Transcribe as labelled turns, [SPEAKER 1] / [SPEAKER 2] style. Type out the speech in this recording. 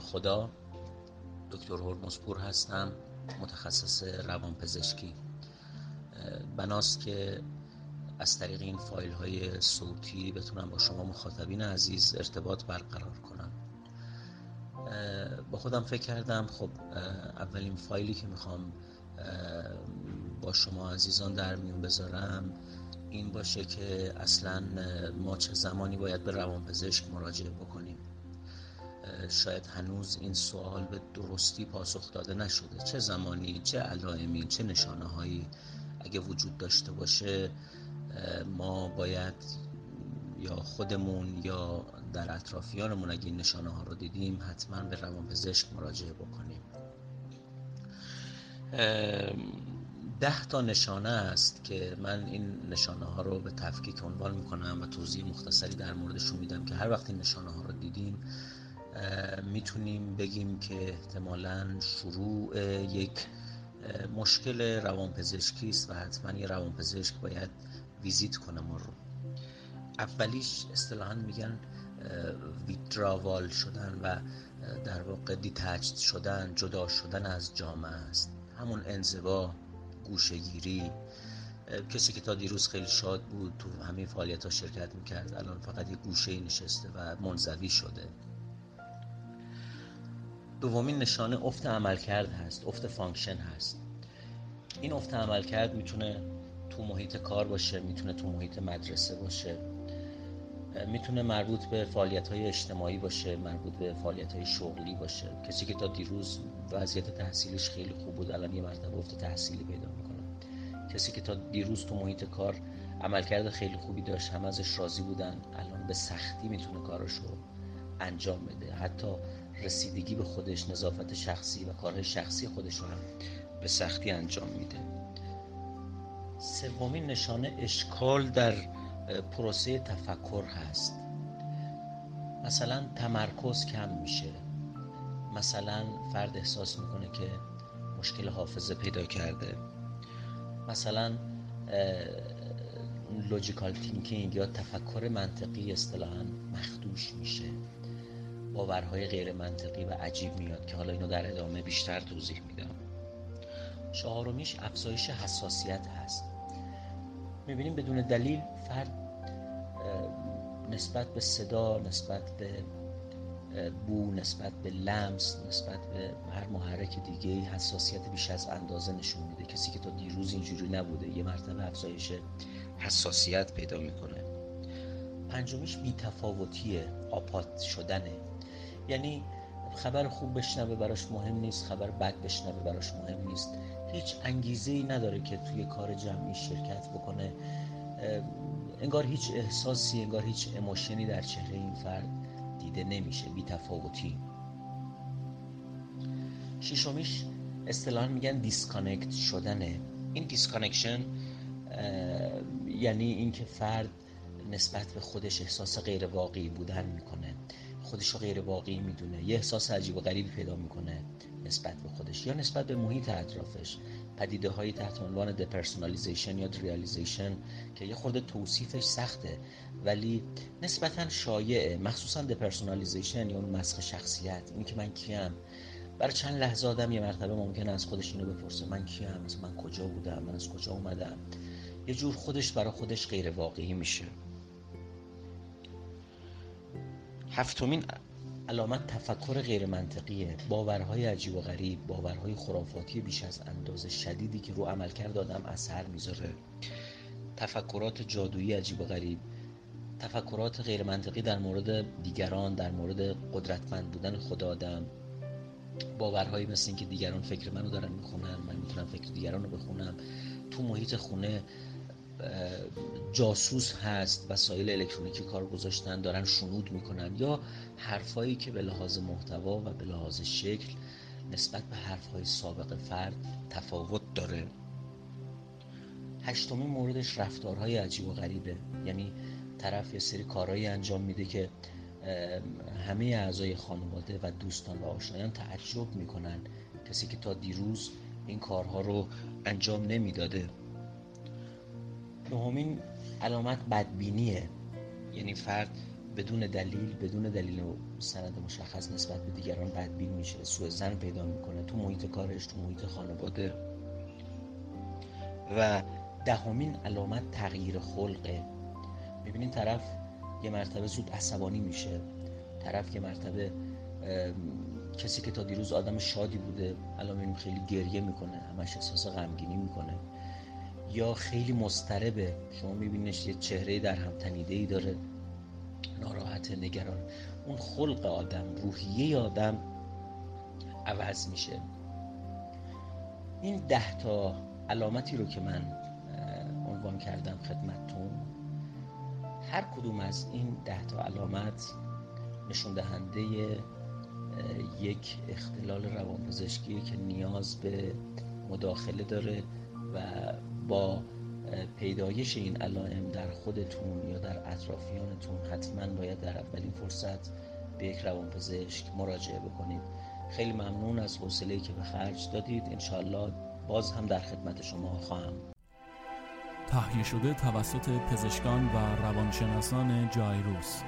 [SPEAKER 1] خدا دکتر هرمزپور هستم متخصص روانپزشکی. بناست که از طریق این فایل های صوتی بتونم با شما مخاطبین عزیز ارتباط برقرار کنم. با خودم فکر کردم خب اولین فایلی که می‌خوام با شما عزیزان در میون بذارم این باشه که اصلا ما چه زمانی باید به روانپزشک مراجعه بکنیم. شاید هنوز این سوال به درستی پاسخ داده نشده. چه زمانی چه علائمی چه نشانه هایی اگه وجود داشته باشه ما باید یا خودمون یا در اطرافیانمون اگه این نشانه ها رو دیدیم حتما به روانپزشک مراجعه بکنیم. ده تا نشانه است که من این نشانه ها رو به تفکیک عنوان می‌کنم و توضیح مختصری در موردشون میدم که هر وقت این نشانه ها رو دیدیم می‌تونیم بگیم که احتمالا شروع یک مشکل روانپزشکی است و حتما یه روانپزشک باید ویزیت کنه ما رو. اولیش اصطلاحا میگن ویتراوال شدن و در واقع دیتچد شدن جدا شدن از جامعه است. همون انزوا گوشه‌گیری کسی که تا دیروز خیلی شاد بود تو همین فعالیت ها شرکت می‌کرد الان فقط یه گوشه نشسته و منزوی شده. دومین نشانه افت عملکرد هست افت function هست. این افت عملکرد می‌تونه تو محیط کار باشه می‌تونه تو محیط مدرسه باشه می‌تونه مربوط به فعالیت های اجتماعی باشه مربوط به فعالیت های شغلی باشه. کسی که تا دیروز وضعیت تحصیلش خیلی خوب بود الان یه مرتبه افت تحصیلی پیدا می‌کنه. کسی که تا دیروز تو محیط کار عملکرد خیلی خوبی داشت هم ازش راضی بودن الان به سختی می‌تونه کارش رو انجام بده. حتی رسیدگی به خودش نظافت شخصی و کارهای شخصی خودش رو هم به سختی انجام میده. سومین نشانه اشکال در پروسه تفکر هست. مثلا تمرکز کم میشه. مثلا فرد احساس می‌کنه که مشکل حافظه پیدا کرده. مثلا logical thinking یا تفکر منطقی اصطلاحا مخدوش میشه. باورهای غیر منطقی و عجیب میاد که حالا اینو در ادامه بیشتر توضیح میدم. چهارمیش افزایش حساسیت هست. می‌بینیم بدون دلیل فرد نسبت به صدا نسبت به بو نسبت به لمس نسبت به هر محرک دیگه حساسیت بیش از اندازه نشون میده. کسی که تا دیروز اینجوری نبوده یه مرتبه افزایش حساسیت پیدا می‌کنه. پنجمیش بیتفاوتیه آپات شدنه یعنی خبر خوب بشنوه براش مهم نیست خبر بد بشنوه براش مهم نیست. هیچ انگیزه ای نداره که توی کار جمعی شرکت بکنه. انگار هیچ احساسی انگار هیچ emotion ی در چهره این فرد دیده نمیشه بی تفاوتی. ششمیش اصطلاحا میگن disconnect شدنه. این disconnection یعنی اینکه فرد نسبت به خودش احساس غیر واقعی بودن می‌کنه. خودش رو غیر واقعی می‌دونه. یه احساس عجیب و غریبی پیدا می‌کنه نسبت به خودش یا نسبت به محیط اطرافش. پدیده هایی تحت عنوان depersonalization یا derealization که یه خورده توصیفش سخته. ولی نسبتا شایعه. مخصوصا depersonalization یا اون مسخ شخصیت. این که من کیم. برای چند لحظه آدم یه مرتبه ممکنه از خودش اینو بپرسه. من کیم؟ من کجا بودم؟ من از کجا اومدم؟ یه جور خودش برای خودش غیر واقعی میشه. هفتمین علامت تفکر غیر منطقیه باورهای عجیب و غریب باورهای خرافاتی بیش از اندازه شدیدی که رو عملکرد آدم اثر می‌ذاره. تفکرات جادویی عجیب و غریب تفکرات غیر منطقی در مورد دیگران در مورد قدرتمند بودن خود آدم. باورهایی مثل اینکه دیگران فکر منو دارن می‌خونن من می‌تونم فکر دیگران رو بخونم. تو محیط خونه جاسوس هست وسایل الکترونیکی کار گذاشتن دارن شنود می‌کنن یا حرفایی که به لحاظ محتوا و به لحاظ شکل نسبت به حرفهای سابق فرد تفاوت داره. هشتمین موردش رفتارهای عجیب و غریبه. یعنی طرف یه سری کارهایی انجام میده که همه اعضای خانواده و دوستان و آشنایان تعجب می‌کنن. کسی که تا دیروز این کارها رو انجام نمی‌داده. نهمین علامت بدبینیه. یعنی فرد بدون دلیل بدون دلیل و سند مشخص نسبت به دیگران بدبین میشه. سوء زن پیدا می‌کنه تو محیط کارش تو محیط خانواده. و دهمین علامت تغییر خلقه. می‌بینین طرف یه مرتبه زود عصبانی میشه. طرف یه مرتبه کسی که تا دیروز آدم شادی بوده الان خیلی گریه می‌کنه همش احساس غمگینی می‌کنه. یا خیلی مضطربه. شما میبینیش یه چهره در هم تنیده ای داره. ناراحت نگران. اون خلق آدم روحیه آدم عوض میشه. این ده تا علامتی رو که من عنوان کردم خدمتتون هر کدوم از این ده تا علامت نشون دهنده یک اختلال روانپزشکی که نیاز به مداخله داره. با پیدایش این علائم در خودتون یا در اطرافیانتون حتما باید در اولین فرصت به یک روانپزشک مراجعه بکنید. خیلی ممنون از حوصله که به خرج دادید. انشالله باز هم در خدمت شما خواهم.
[SPEAKER 2] تهیه شده توسط پزشکان و روانشناسان جایروس